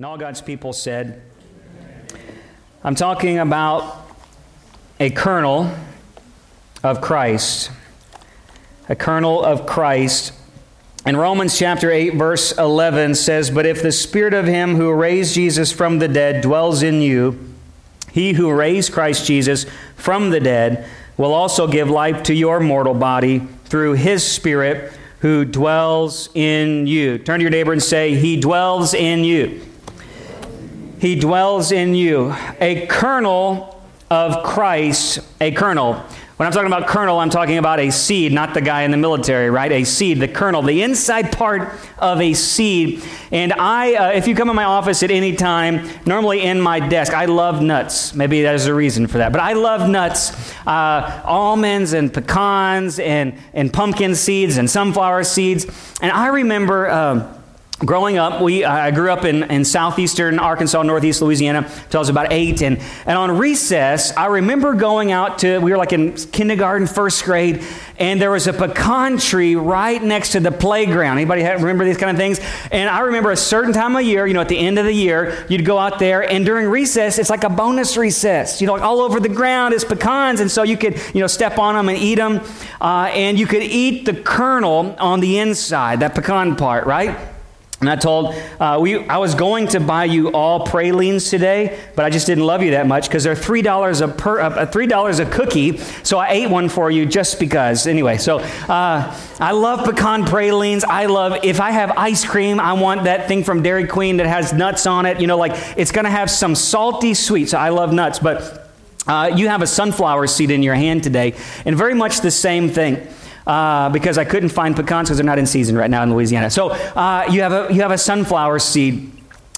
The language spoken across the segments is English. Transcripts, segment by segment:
And all God's people said, I'm talking about a kernel of Christ. A kernel of Christ. And Romans chapter 8, verse 11 says, But if the spirit of him who raised Jesus from the dead dwells in you, he who raised Christ Jesus from the dead will also give life to your mortal body through his spirit who dwells in you. Turn to your neighbor and say, He dwells in you. He dwells in you. A kernel of Christ, a kernel. When I'm talking about kernel, I'm talking about a seed, not the guy in the military, right? A seed, the kernel, the inside part of a seed. And I, uh, if you come in my office at any time, normally in my desk, I love nuts. Maybe there's a reason for that. But I love nuts, uh, almonds and pecans and, and pumpkin seeds and sunflower seeds. And I remember. Um, growing up, we, I grew up in, in southeastern Arkansas, northeast Louisiana, until I was about eight. And, and on recess, I remember going out to, we were like in kindergarten, first grade, and there was a pecan tree right next to the playground. Anybody remember these kind of things? And I remember a certain time of year, you know, at the end of the year, you'd go out there, and during recess, it's like a bonus recess. You know, like all over the ground is pecans, and so you could, you know, step on them and eat them. Uh, and you could eat the kernel on the inside, that pecan part, right? And I told, uh, we, I was going to buy you all pralines today, but I just didn't love you that much because they're $3 a, per, uh, $3 a cookie. So I ate one for you just because. Anyway, so uh, I love pecan pralines. I love, if I have ice cream, I want that thing from Dairy Queen that has nuts on it. You know, like it's going to have some salty sweet. So I love nuts. But uh, you have a sunflower seed in your hand today, and very much the same thing uh, because I couldn't find pecans because they're not in season right now in Louisiana. So uh, you, have a, you have a sunflower seed.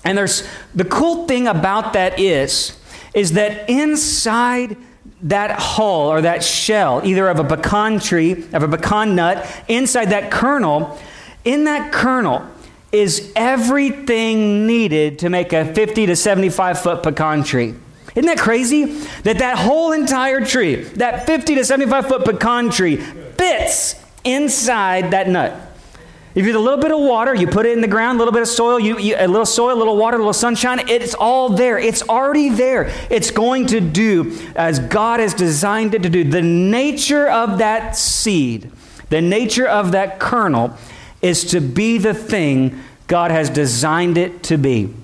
And there's the cool thing about that is, is that inside that hull or that shell, either of a pecan tree, of a pecan nut, inside that kernel, in that kernel is everything needed to make a 50 to 75 foot pecan tree. Isn't that crazy? That that whole entire tree, that 50 to 75 foot pecan tree, fits inside that nut. If you have a little bit of water, you put it in the ground, a little bit of soil, you, you, a little soil, a little water, a little sunshine, it's all there. It's already there. It's going to do as God has designed it to do. The nature of that seed, the nature of that kernel, is to be the thing God has designed it to be.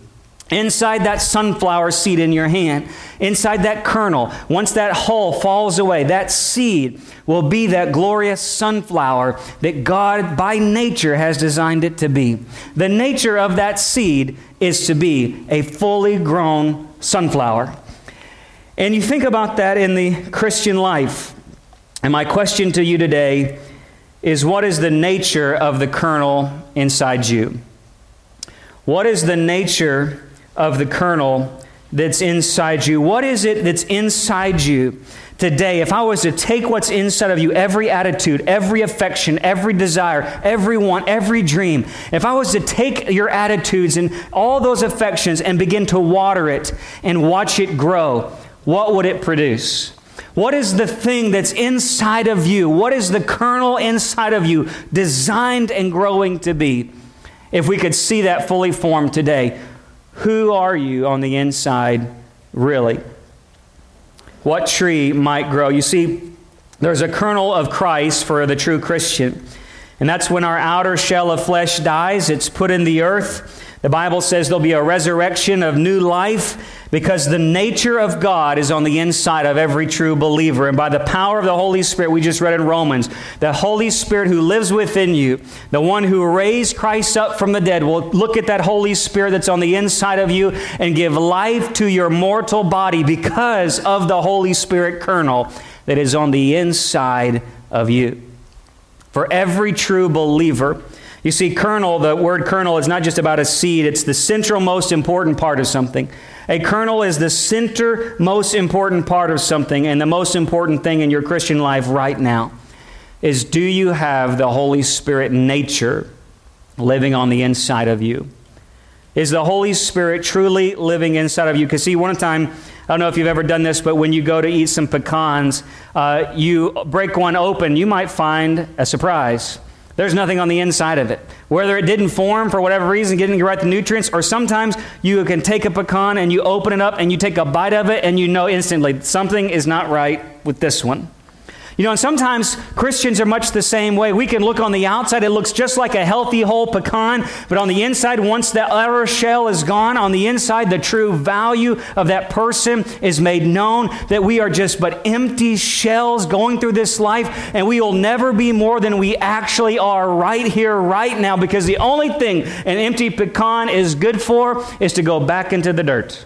Inside that sunflower seed in your hand, inside that kernel, once that hull falls away, that seed will be that glorious sunflower that God by nature has designed it to be. The nature of that seed is to be a fully grown sunflower. And you think about that in the Christian life. And my question to you today is what is the nature of the kernel inside you? What is the nature of the kernel that's inside you. What is it that's inside you today? If I was to take what's inside of you, every attitude, every affection, every desire, every want, every dream, if I was to take your attitudes and all those affections and begin to water it and watch it grow, what would it produce? What is the thing that's inside of you? What is the kernel inside of you designed and growing to be? If we could see that fully formed today, who are you on the inside, really? What tree might grow? You see, there's a kernel of Christ for the true Christian. And that's when our outer shell of flesh dies, it's put in the earth. The Bible says there'll be a resurrection of new life because the nature of God is on the inside of every true believer. And by the power of the Holy Spirit, we just read in Romans, the Holy Spirit who lives within you, the one who raised Christ up from the dead, will look at that Holy Spirit that's on the inside of you and give life to your mortal body because of the Holy Spirit kernel that is on the inside of you. For every true believer, you see, kernel, the word kernel is not just about a seed, it's the central most important part of something. A kernel is the center most important part of something, and the most important thing in your Christian life right now is do you have the Holy Spirit nature living on the inside of you? Is the Holy Spirit truly living inside of you? Because, see, one time, I don't know if you've ever done this, but when you go to eat some pecans, uh, you break one open, you might find a surprise. There's nothing on the inside of it. Whether it didn't form for whatever reason, didn't get right the nutrients, or sometimes you can take a pecan and you open it up and you take a bite of it and you know instantly something is not right with this one. You know, and sometimes Christians are much the same way. We can look on the outside, it looks just like a healthy whole pecan, but on the inside, once the outer shell is gone, on the inside, the true value of that person is made known that we are just but empty shells going through this life, and we will never be more than we actually are right here, right now, because the only thing an empty pecan is good for is to go back into the dirt.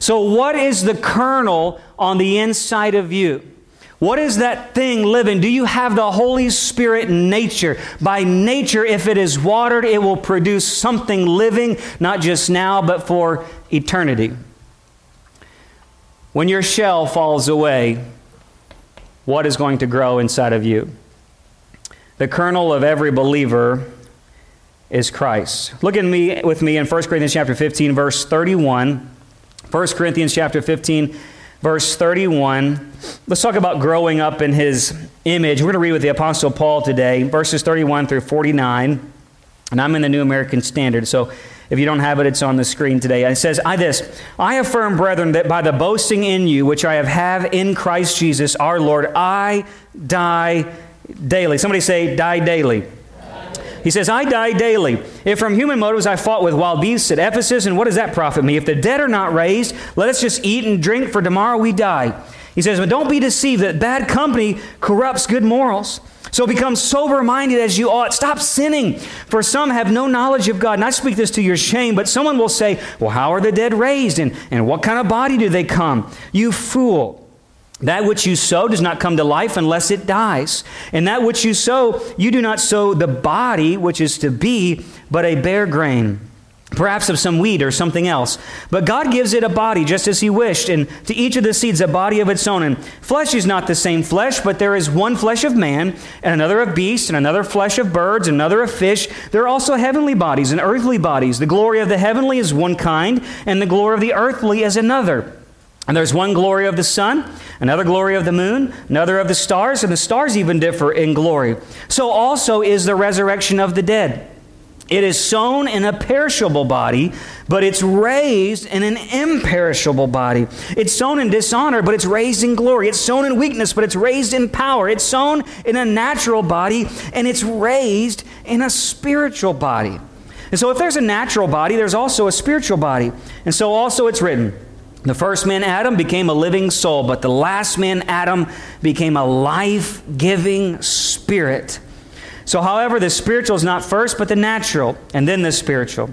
So, what is the kernel on the inside of you? What is that thing living? Do you have the Holy Spirit nature? By nature, if it is watered, it will produce something living, not just now, but for eternity. When your shell falls away, what is going to grow inside of you? The kernel of every believer is Christ. Look at me with me in 1 Corinthians chapter 15 verse 31. 1 Corinthians chapter 15 verse 31. Let's talk about growing up in his image. We're going to read with the Apostle Paul today, verses 31 through 49. And I'm in the New American Standard, so if you don't have it, it's on the screen today. It says, I this, I affirm, brethren, that by the boasting in you, which I have have in Christ Jesus our Lord, I die daily. Somebody say, die daily. He says, I die daily. If from human motives I fought with wild beasts at Ephesus, and what does that profit me? If the dead are not raised, let us just eat and drink, for tomorrow we die. He says, But don't be deceived that bad company corrupts good morals. So become sober minded as you ought. Stop sinning, for some have no knowledge of God. And I speak this to your shame, but someone will say, Well, how are the dead raised? And, and what kind of body do they come? You fool. That which you sow does not come to life unless it dies. And that which you sow, you do not sow the body, which is to be, but a bare grain, perhaps of some wheat or something else. But God gives it a body just as He wished, and to each of the seeds a body of its own. And flesh is not the same flesh, but there is one flesh of man, and another of beasts, and another flesh of birds, and another of fish. There are also heavenly bodies and earthly bodies. The glory of the heavenly is one kind, and the glory of the earthly is another. And there's one glory of the sun, another glory of the moon, another of the stars, and the stars even differ in glory. So also is the resurrection of the dead. It is sown in a perishable body, but it's raised in an imperishable body. It's sown in dishonor, but it's raised in glory. It's sown in weakness, but it's raised in power. It's sown in a natural body, and it's raised in a spiritual body. And so, if there's a natural body, there's also a spiritual body. And so, also, it's written. The first man, Adam, became a living soul, but the last man, Adam, became a life giving spirit. So, however, the spiritual is not first, but the natural, and then the spiritual.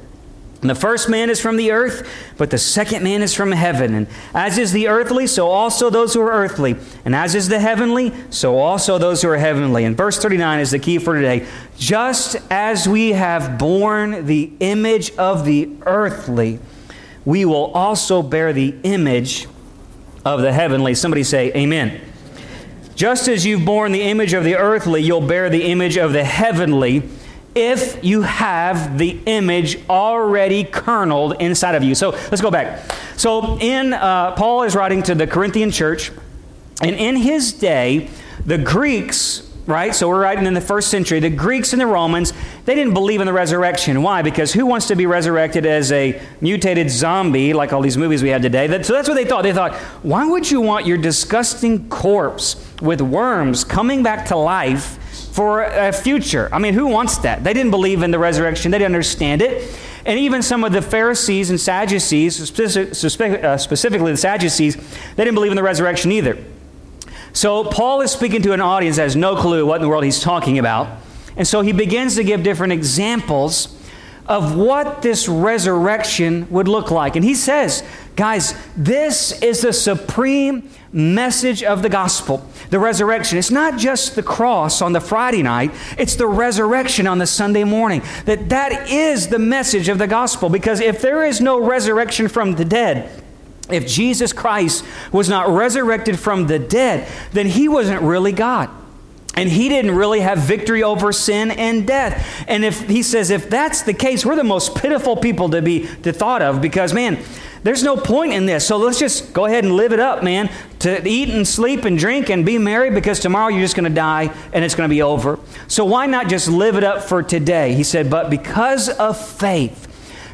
And the first man is from the earth, but the second man is from heaven. And as is the earthly, so also those who are earthly. And as is the heavenly, so also those who are heavenly. And verse 39 is the key for today. Just as we have borne the image of the earthly, we will also bear the image of the heavenly. Somebody say, Amen. Just as you've borne the image of the earthly, you'll bear the image of the heavenly if you have the image already kerneled inside of you. So let's go back. So in uh, Paul is writing to the Corinthian church, and in his day, the Greeks right? So we're writing in the first century. The Greeks and the Romans, they didn't believe in the resurrection. Why? Because who wants to be resurrected as a mutated zombie like all these movies we have today? so that's what they thought. They thought, why would you want your disgusting corpse with worms coming back to life for a future? I mean, who wants that? They didn't believe in the resurrection, they didn't understand it. And even some of the Pharisees and Sadducees, uh, specifically the Sadducees, they didn't believe in the resurrection either. So Paul is speaking to an audience that has no clue what in the world he's talking about. And so he begins to give different examples of what this resurrection would look like. And he says, guys, this is the supreme message of the gospel the resurrection. It's not just the cross on the Friday night, it's the resurrection on the Sunday morning. That that is the message of the gospel because if there is no resurrection from the dead, if Jesus Christ was not resurrected from the dead, then he wasn't really God. And he didn't really have victory over sin and death. And if he says if that's the case, we're the most pitiful people to be to thought of because man, there's no point in this. So let's just go ahead and live it up, man. To eat and sleep and drink and be merry because tomorrow you're just going to die and it's going to be over. So why not just live it up for today? He said, But because of faith,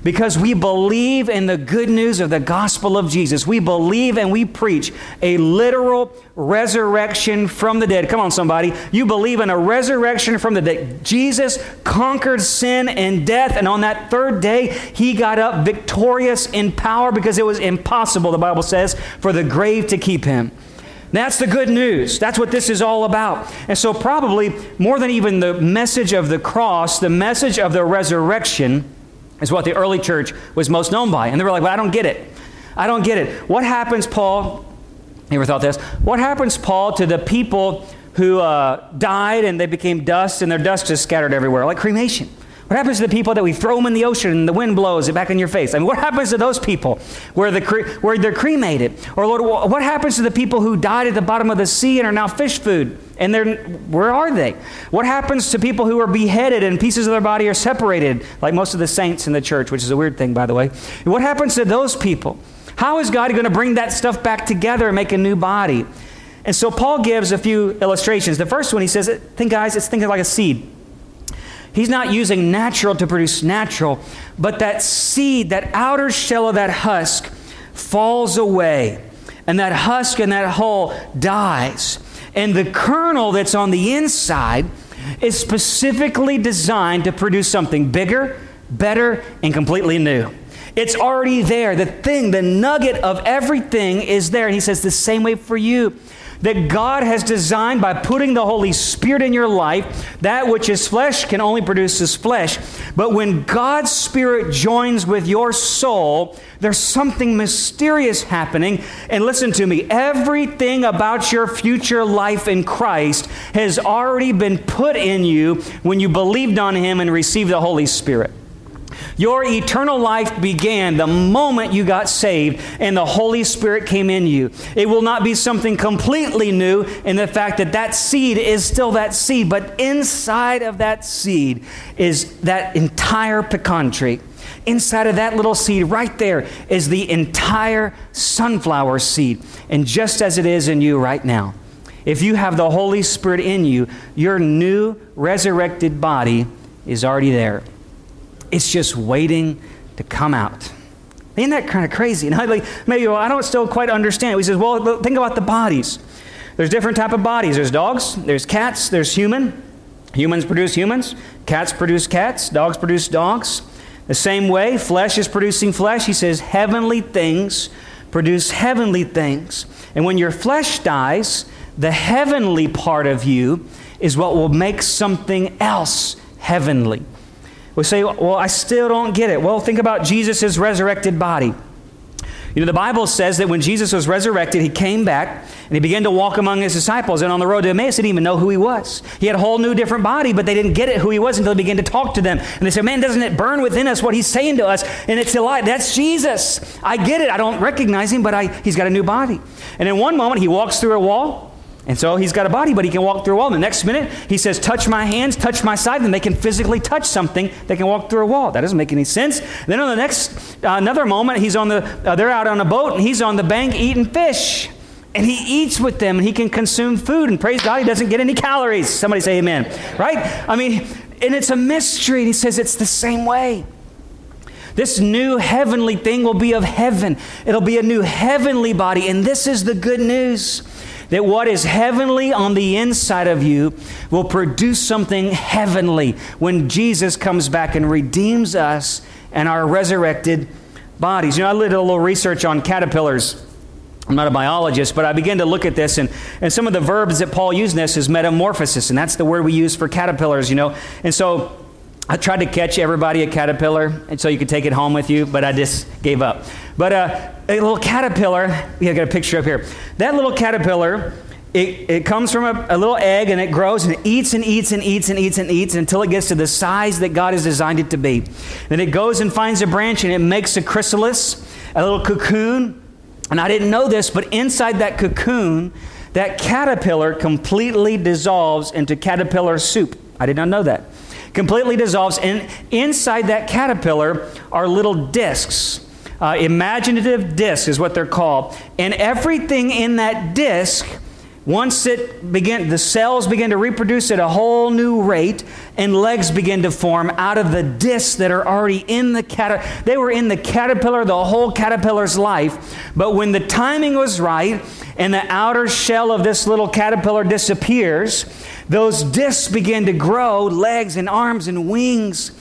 because we believe in the good news of the gospel of Jesus. We believe and we preach a literal resurrection from the dead. Come on, somebody. You believe in a resurrection from the dead. Jesus conquered sin and death, and on that third day, he got up victorious in power because it was impossible, the Bible says, for the grave to keep him. That's the good news. That's what this is all about. And so, probably more than even the message of the cross, the message of the resurrection is what the early church was most known by. And they were like, well, I don't get it. I don't get it. What happens, Paul? You ever thought this? What happens, Paul, to the people who uh, died and they became dust and their dust is scattered everywhere, like cremation? What happens to the people that we throw them in the ocean and the wind blows it back in your face? I mean, what happens to those people where, the cre- where they're cremated? Or, Lord, what happens to the people who died at the bottom of the sea and are now fish food? And they're, where are they? What happens to people who are beheaded and pieces of their body are separated, like most of the saints in the church, which is a weird thing, by the way? What happens to those people? How is God going to bring that stuff back together and make a new body? And so Paul gives a few illustrations. The first one, he says, think, guys, it's thinking like a seed. He's not using natural to produce natural, but that seed, that outer shell of that husk, falls away. And that husk and that hull dies. And the kernel that's on the inside is specifically designed to produce something bigger, better, and completely new. It's already there. The thing, the nugget of everything is there. And he says the same way for you that God has designed by putting the Holy Spirit in your life. That which is flesh can only produce His flesh. But when God's Spirit joins with your soul, there's something mysterious happening. And listen to me everything about your future life in Christ has already been put in you when you believed on Him and received the Holy Spirit. Your eternal life began the moment you got saved and the Holy Spirit came in you. It will not be something completely new in the fact that that seed is still that seed, but inside of that seed is that entire pecan tree. Inside of that little seed, right there, is the entire sunflower seed. And just as it is in you right now, if you have the Holy Spirit in you, your new resurrected body is already there. It's just waiting to come out. Isn't that kind of crazy? And I, like, maybe well, I don't still quite understand. He says, well, think about the bodies. There's different type of bodies. There's dogs, there's cats, there's human. Humans produce humans. Cats produce cats. Dogs produce dogs. The same way, flesh is producing flesh. He says, heavenly things produce heavenly things. And when your flesh dies, the heavenly part of you is what will make something else heavenly. We say, well, I still don't get it. Well, think about Jesus' resurrected body. You know, the Bible says that when Jesus was resurrected, he came back and he began to walk among his disciples. And on the road to Emmaus, they didn't even know who he was. He had a whole new, different body, but they didn't get it who he was until he began to talk to them. And they said, Man, doesn't it burn within us what he's saying to us? And it's a lie. That's Jesus. I get it. I don't recognize him, but I, he's got a new body. And in one moment, he walks through a wall. And so he's got a body, but he can walk through a wall. And the next minute, he says, Touch my hands, touch my side, and they can physically touch something. They can walk through a wall. That doesn't make any sense. Then on the next, uh, another moment, he's on the, uh, they're out on a boat, and he's on the bank eating fish. And he eats with them, and he can consume food. And praise God, he doesn't get any calories. Somebody say amen. Right? I mean, and it's a mystery. And he says it's the same way. This new heavenly thing will be of heaven. It'll be a new heavenly body. And this is the good news that what is heavenly on the inside of you will produce something heavenly when Jesus comes back and redeems us and our resurrected bodies. You know, I did a little research on caterpillars. I'm not a biologist, but I began to look at this, and, and some of the verbs that Paul used in this is metamorphosis, and that's the word we use for caterpillars, you know. And so I tried to catch everybody a caterpillar, and so you could take it home with you, but I just gave up. But uh, a little caterpillar, yeah, I got a picture up here. That little caterpillar, it, it comes from a, a, little egg and it grows and it eats and eats and eats and eats and eats until it gets to the size that God has designed it to be. Then it goes and finds a branch and it makes a chrysalis, a little cocoon. And I didn't know this, but inside that cocoon, that caterpillar completely dissolves into caterpillar soup. I did not know that completely dissolves. And inside that caterpillar are little discs. Uh, imaginative disc is what they're called. And everything in that disc once it begin, the cells begin to reproduce at a whole new rate, and legs begin to form out of the discs that are already in the caterpillar. They were in the caterpillar the whole caterpillar's life, but when the timing was right and the outer shell of this little caterpillar disappears, those discs begin to grow, legs and arms and wings,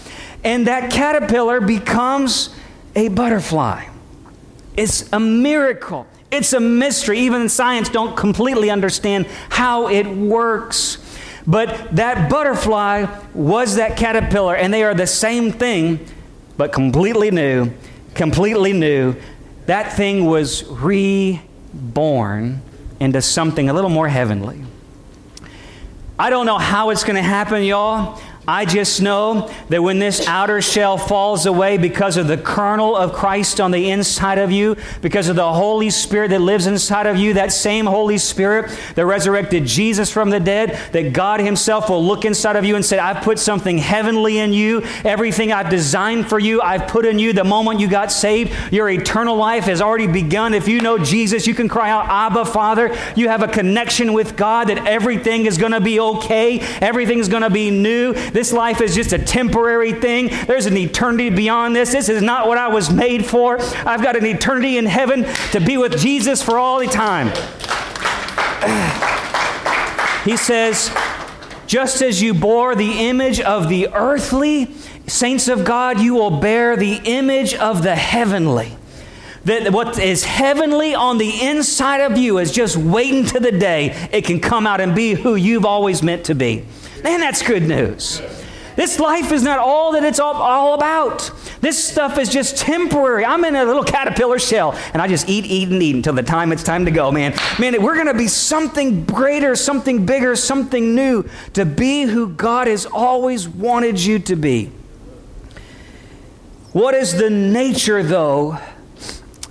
and that caterpillar becomes a butterfly. It's a miracle. It's a mystery. Even science don't completely understand how it works. But that butterfly was that caterpillar, and they are the same thing, but completely new, completely new. That thing was reborn into something a little more heavenly. I don't know how it's going to happen, y'all. I just know that when this outer shell falls away because of the kernel of Christ on the inside of you, because of the Holy Spirit that lives inside of you, that same Holy Spirit that resurrected Jesus from the dead, that God Himself will look inside of you and say, I've put something heavenly in you. Everything I've designed for you, I've put in you. The moment you got saved, your eternal life has already begun. If you know Jesus, you can cry out, Abba, Father. You have a connection with God that everything is going to be okay, everything's going to be new. This life is just a temporary thing. There's an eternity beyond this. This is not what I was made for. I've got an eternity in heaven to be with Jesus for all the time. He says, just as you bore the image of the earthly, saints of God, you will bear the image of the heavenly. That what is heavenly on the inside of you is just waiting to the day it can come out and be who you've always meant to be. Man, that's good news. This life is not all that it's all, all, about. This stuff is just temporary. I'm in a little caterpillar shell and I just eat, eat, and eat until the time it's time to go, man. Man, we're going to be something greater, something bigger, something new to be who God has always wanted you to be. What is the nature, though,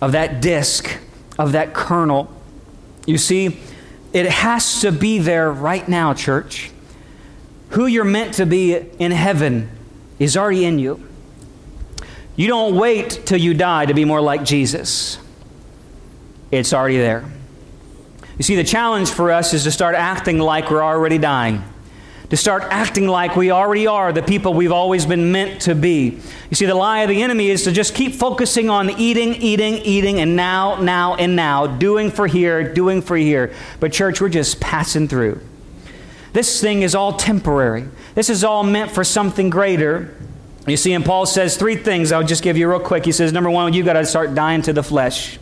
of that disc, of that kernel? You see, it has to be there right now, church who you're meant to be in heaven is already in you. You don't wait till you die to be more like Jesus, it's already there. You see, the challenge for us is to start acting like we're already dying. To start acting like we already are the people we've always been meant to be. You see, the lie of the enemy is to just keep focusing on eating, eating, eating, and now, now, and now, doing for here, doing for here. But, church, we're just passing through. This thing is all temporary. This is all meant for something greater. You see, and Paul says three things. I'll just give you real quick. He says, number one, you got to start dying to the flesh.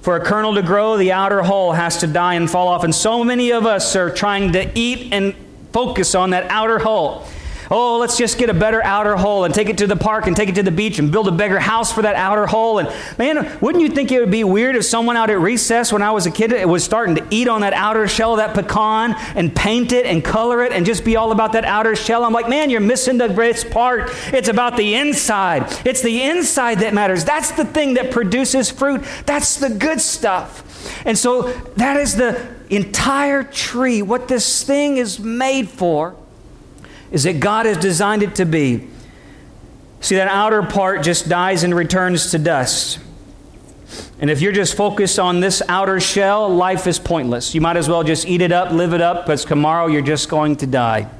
For a kernel to grow, the outer hull has to die and fall off. And so many of us are trying to eat and focus on that outer hull. Oh, let's just get a better outer hull and take it to the park and take it to the beach and build a bigger house for that outer hull. And man, wouldn't you think it would be weird if someone out at recess when I was a kid was starting to eat on that outer shell of that pecan and paint it and color it and just be all about that outer shell? I'm like, man, you're missing the best part. It's about the inside. It's the inside that matters. That's the thing that produces fruit. That's the good stuff. And so that is the entire tree, what this thing is made for is that God has designed it to be. See, that outer part just dies and returns to dust. And if you're just focused on this outer shell, life is pointless. You might as well just eat it up, live it up, because tomorrow you're just going to die.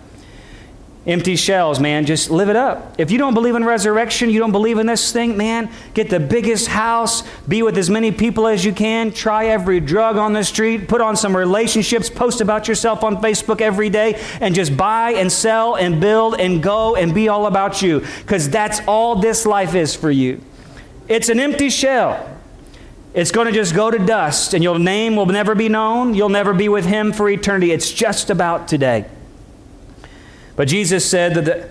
Empty shells, man, just live it up. If you don't believe in resurrection, you don't believe in this thing, man, get the biggest house, be with as many people as you can, try every drug on the street, put on some relationships, post about yourself on Facebook every day, and just buy and sell and build and go and be all about you. Because that's all this life is for you. It's an empty shell. It's going to just go to dust, and your name will never be known. You'll never be with Him for eternity. It's just about today. But Jesus said that the,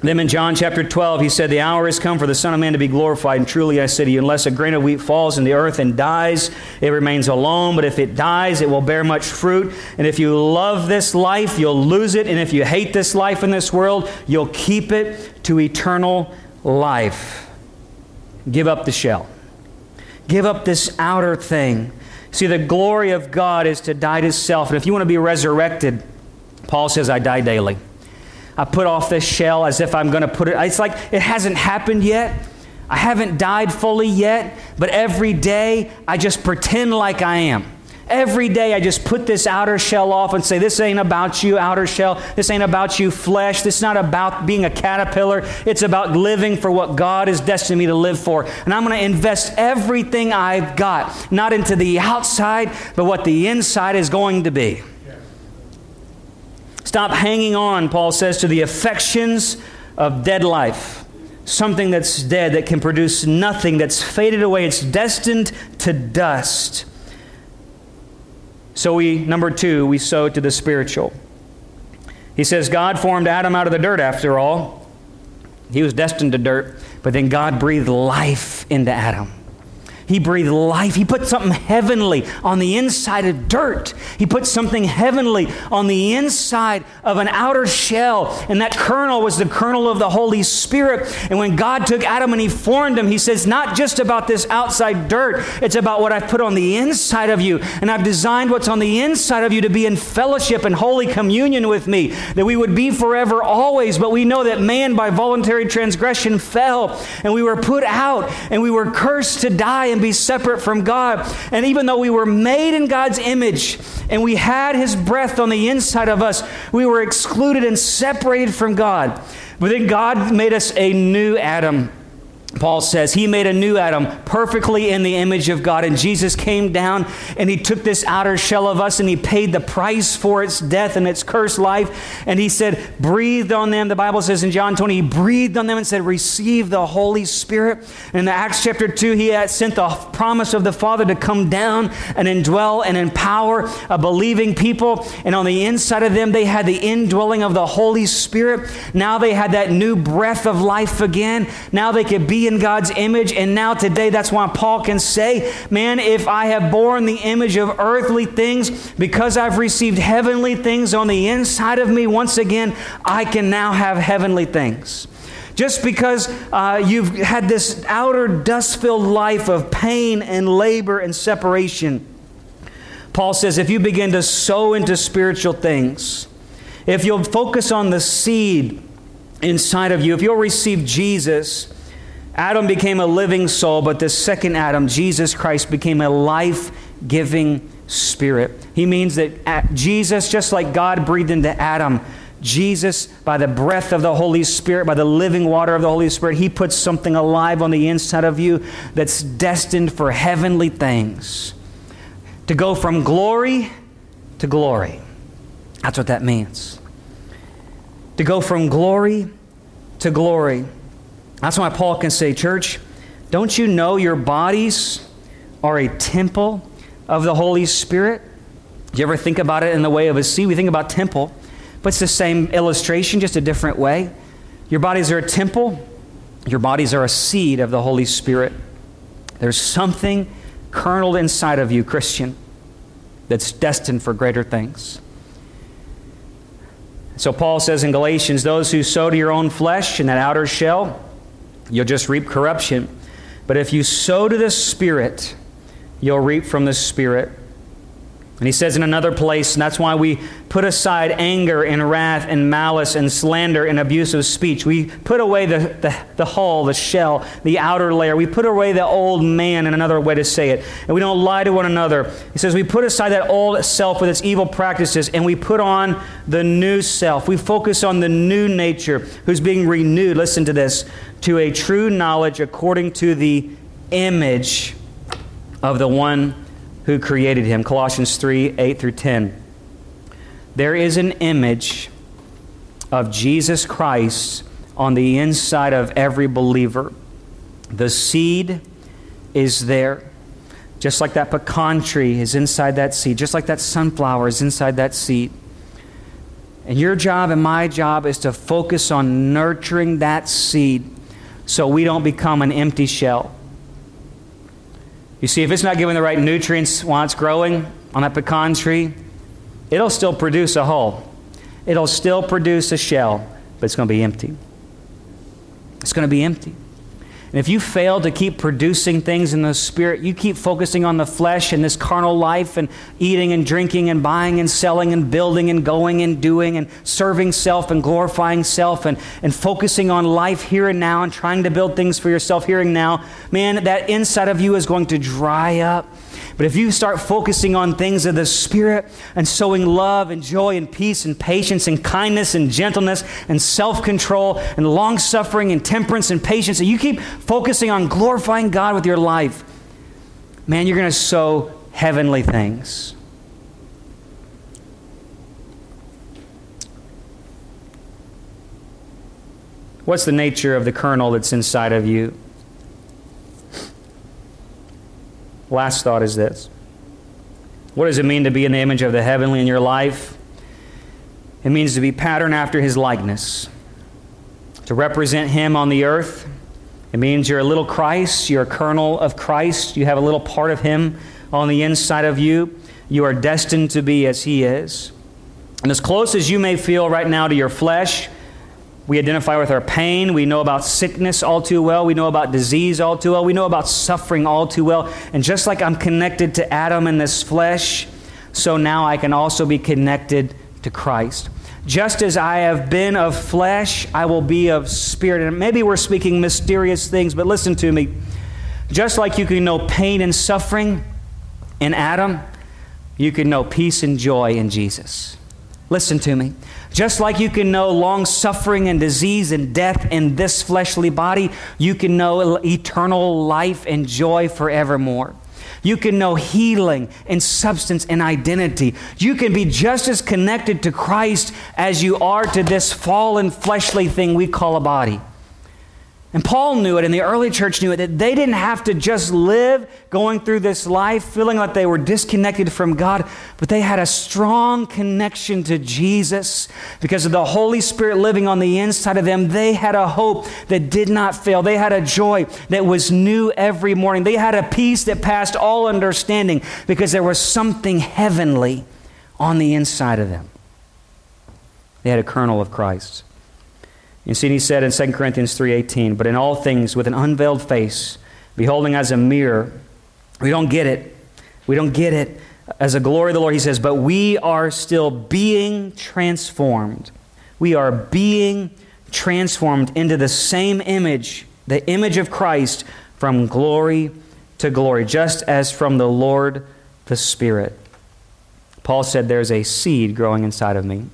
them in John chapter 12, he said, The hour has come for the Son of Man to be glorified. And truly I say to you, unless a grain of wheat falls in the earth and dies, it remains alone. But if it dies, it will bear much fruit. And if you love this life, you'll lose it. And if you hate this life in this world, you'll keep it to eternal life. Give up the shell, give up this outer thing. See, the glory of God is to die to self. And if you want to be resurrected, Paul says, I die daily. I put off this shell as if I'm going to put it. It's like it hasn't happened yet. I haven't died fully yet, but every day I just pretend like I am. Every day I just put this outer shell off and say, This ain't about you, outer shell. This ain't about you, flesh. This is not about being a caterpillar. It's about living for what God has destined me to live for. And I'm going to invest everything I've got, not into the outside, but what the inside is going to be. Stop hanging on, Paul says, to the affections of dead life. Something that's dead, that can produce nothing, that's faded away, it's destined to dust. So we, number two, we sow to the spiritual. He says, God formed Adam out of the dirt after all. He was destined to dirt, but then God breathed life into Adam. He breathed life. He put something heavenly on the inside of dirt. He put something heavenly on the inside of an outer shell. And that kernel was the kernel of the Holy Spirit. And when God took Adam and he formed him, he says, not just about this outside dirt, it's about what I've put on the inside of you. And I've designed what's on the inside of you to be in fellowship and holy communion with me, that we would be forever always. But we know that man, by voluntary transgression, fell and we were put out and we were cursed to die and be separate from God. And even though we were made in God's image and we had His breath on the inside of us, we were excluded and separated from God. But then God made us a new Adam. Paul says he made a new Adam perfectly in the image of God. And Jesus came down and he took this outer shell of us and he paid the price for its death and its cursed life. And he said, breathed on them. The Bible says in John 20, he breathed on them and said, receive the Holy Spirit. And in Acts chapter 2, he had sent the promise of the Father to come down and indwell and empower a believing people. And on the inside of them, they had the indwelling of the Holy Spirit. Now they had that new breath of life again. Now they could be in God's image. And now, today, that's why Paul can say, Man, if I have borne the image of earthly things, because I've received heavenly things on the inside of me, once again, I can now have heavenly things. Just because uh, you've had this outer dust filled life of pain and labor and separation, Paul says, if you begin to sow into spiritual things, if you'll focus on the seed inside of you, if you'll receive Jesus, Adam became a living soul, but the second Adam, Jesus Christ, became a life giving spirit. He means that uh, Jesus, just like God breathed into Adam, Jesus, by the breath of the Holy Spirit, by the living water of the Holy Spirit, He puts something alive on the inside of you that's destined for heavenly things. To go from glory to glory. That's what that means. To go from glory to glory. That's why Paul can say, Church, don't you know your bodies are a temple of the Holy Spirit? Do you ever think about it in the way of a seed? We think about temple, but it's the same illustration, just a different way. Your bodies are a temple, your bodies are a seed of the Holy Spirit. There's something kerneled inside of you, Christian, that's destined for greater things. So Paul says in Galatians, those who sow to your own flesh in that outer shell, you'll just reap corruption. But if you sow to the Spirit, you'll reap from the Spirit. And he says in another place, and that's why we put aside anger and wrath and malice and slander and abusive speech. We put away the, the, the, hull, the shell, the outer layer. We put away the old man, in another way to say it. And we don't lie to one another. He says we put aside that old self with its evil practices, and we put on the new self. We focus on the new nature who's being renewed. Listen to this to a true knowledge according to the image of the one who created him. Colossians 3 8 through 10. There is an image of Jesus Christ on the inside of every believer. The seed is there. Just like that pecan tree is inside that seed, just like that sunflower is inside that seed. And your job and my job is to focus on nurturing that seed so we don't become an empty shell. You see, if it's not given the right nutrients while it's growing on that pecan tree, it'll still produce a hull. It'll still produce a shell, but it's going to be empty. It's going to be empty. And if you fail to keep producing things in the Spirit, you keep focusing on the flesh and this carnal life and eating and drinking and buying and selling and building and going and doing and serving self and glorifying self and, and focusing on life here and now and trying to build things for yourself here and now, man, that inside of you is going to dry up. But if you start focusing on things of the Spirit and sowing love and joy and peace and patience and kindness and gentleness and self control and long suffering and temperance and patience, and you keep focusing on glorifying God with your life, man, you're going to sow heavenly things. What's the nature of the kernel that's inside of you? Last thought is this What does it mean to be in the image of the heavenly in your life? It means to be patterned after his likeness, to represent him on the earth. It means you're a little Christ, you're a kernel of Christ, you have a little part of him on the inside of you. You are destined to be as he is. And as close as you may feel right now to your flesh, we identify with our pain. We know about sickness all too well. We know about disease all too well. We know about suffering all too well. And just like I'm connected to Adam in this flesh, so now I can also be connected to Christ. Just as I have been of flesh, I will be of spirit. And maybe we're speaking mysterious things, but listen to me. Just like you can know pain and suffering in Adam, you can know peace and joy in Jesus. Listen to me. Just like you can know long suffering and disease and death in this fleshly body, you can know eternal life and joy forevermore. You can know healing and substance and identity. You can be just as connected to Christ as you are to this fallen fleshly thing we call a body. And Paul knew it, and the early church knew it, that they didn't have to just live going through this life feeling like they were disconnected from God, but they had a strong connection to Jesus because of the Holy Spirit living on the inside of them. They had a hope that did not fail. They had a joy that was new every morning. They had a peace that passed all understanding because there was something heavenly on the inside of them. They had a kernel of Christ. You see, he said in 2 Corinthians 3.18, But in all things, with an unveiled face, beholding as a mirror, we don't get it. We don't get it as a glory of the Lord. He says, But we are still being transformed. We are being transformed into the same image, the image of Christ, from glory to glory, just as from the Lord the Spirit. Paul said, There's a seed growing inside of me.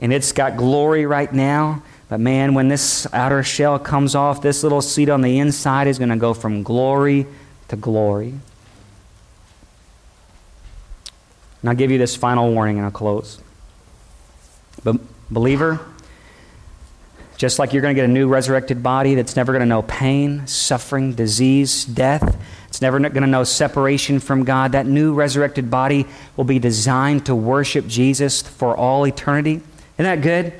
And it's got glory right now, but man, when this outer shell comes off, this little seed on the inside is going to go from glory to glory. And I'll give you this final warning and I'll close. But, believer, just like you're going to get a new resurrected body that's never going to know pain, suffering, disease, death, it's never going to know separation from God, that new resurrected body will be designed to worship Jesus for all eternity. Isn't that good?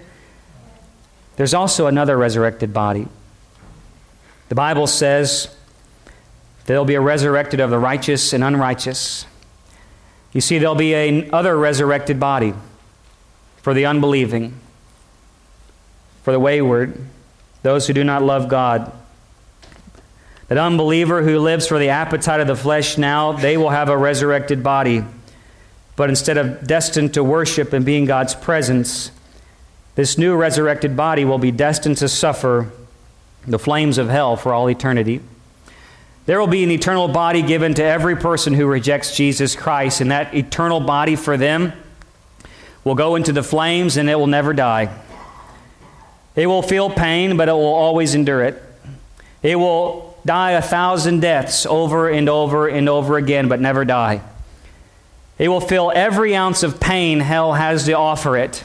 There's also another resurrected body. The Bible says there'll be a resurrected of the righteous and unrighteous. You see, there'll be another resurrected body for the unbelieving, for the wayward, those who do not love God. That unbeliever who lives for the appetite of the flesh now, they will have a resurrected body. But instead of destined to worship and be in God's presence, this new resurrected body will be destined to suffer the flames of hell for all eternity. There will be an eternal body given to every person who rejects Jesus Christ, and that eternal body for them will go into the flames and it will never die. It will feel pain, but it will always endure it. It will die a thousand deaths over and over and over again, but never die. It will feel every ounce of pain hell has to offer it,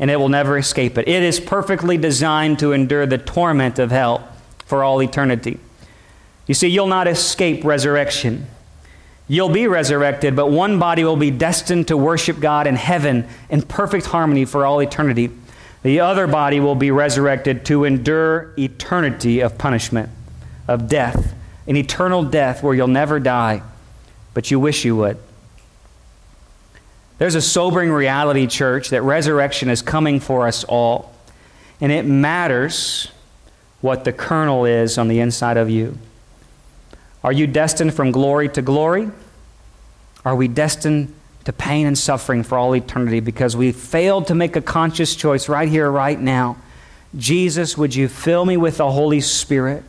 and it will never escape it. It is perfectly designed to endure the torment of hell for all eternity. You see, you'll not escape resurrection. You'll be resurrected, but one body will be destined to worship God in heaven in perfect harmony for all eternity. The other body will be resurrected to endure eternity of punishment, of death, an eternal death where you'll never die, but you wish you would. There's a sobering reality, church, that resurrection is coming for us all. And it matters what the kernel is on the inside of you. Are you destined from glory to glory? Are we destined to pain and suffering for all eternity because we failed to make a conscious choice right here, right now? Jesus, would you fill me with the Holy Spirit?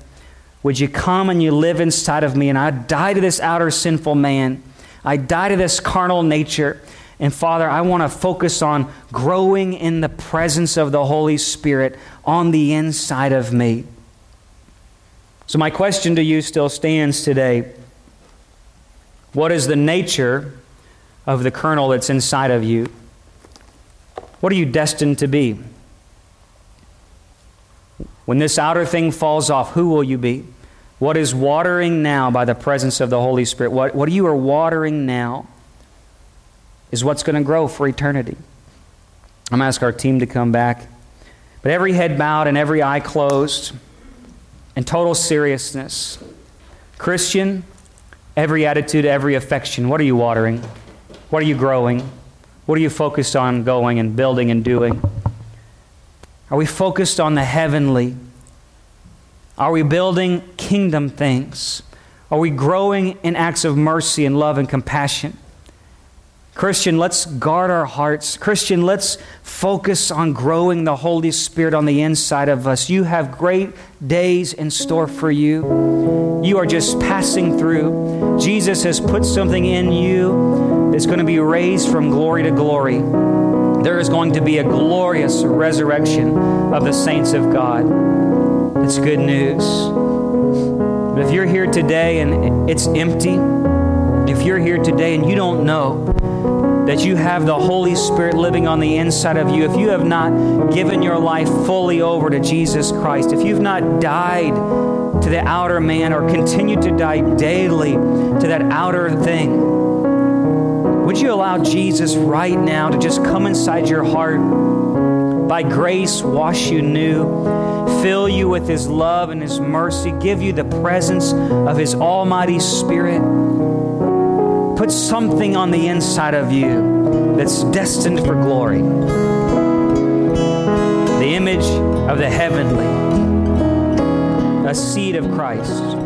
Would you come and you live inside of me? And I die to this outer sinful man. I die to this carnal nature. And Father, I want to focus on growing in the presence of the Holy Spirit on the inside of me. So, my question to you still stands today What is the nature of the kernel that's inside of you? What are you destined to be? When this outer thing falls off, who will you be? What is watering now by the presence of the Holy Spirit? What, what you are watering now is what's going to grow for eternity. I'm going to ask our team to come back. But every head bowed and every eye closed, in total seriousness. Christian, every attitude, every affection, what are you watering? What are you growing? What are you focused on going and building and doing? Are we focused on the heavenly? Are we building kingdom things? Are we growing in acts of mercy and love and compassion? Christian, let's guard our hearts. Christian, let's focus on growing the Holy Spirit on the inside of us. You have great days in store for you. You are just passing through. Jesus has put something in you that's going to be raised from glory to glory. There is going to be a glorious resurrection of the saints of God. It's good news. But if you're here today and it's empty, if you're here today and you don't know that you have the Holy Spirit living on the inside of you, if you have not given your life fully over to Jesus Christ, if you've not died to the outer man or continued to die daily to that outer thing, would you allow Jesus right now to just come inside your heart? By grace, wash you new, fill you with His love and His mercy, give you the presence of His Almighty Spirit put something on the inside of you that's destined for glory. The image of the heavenly, a seed of Christ.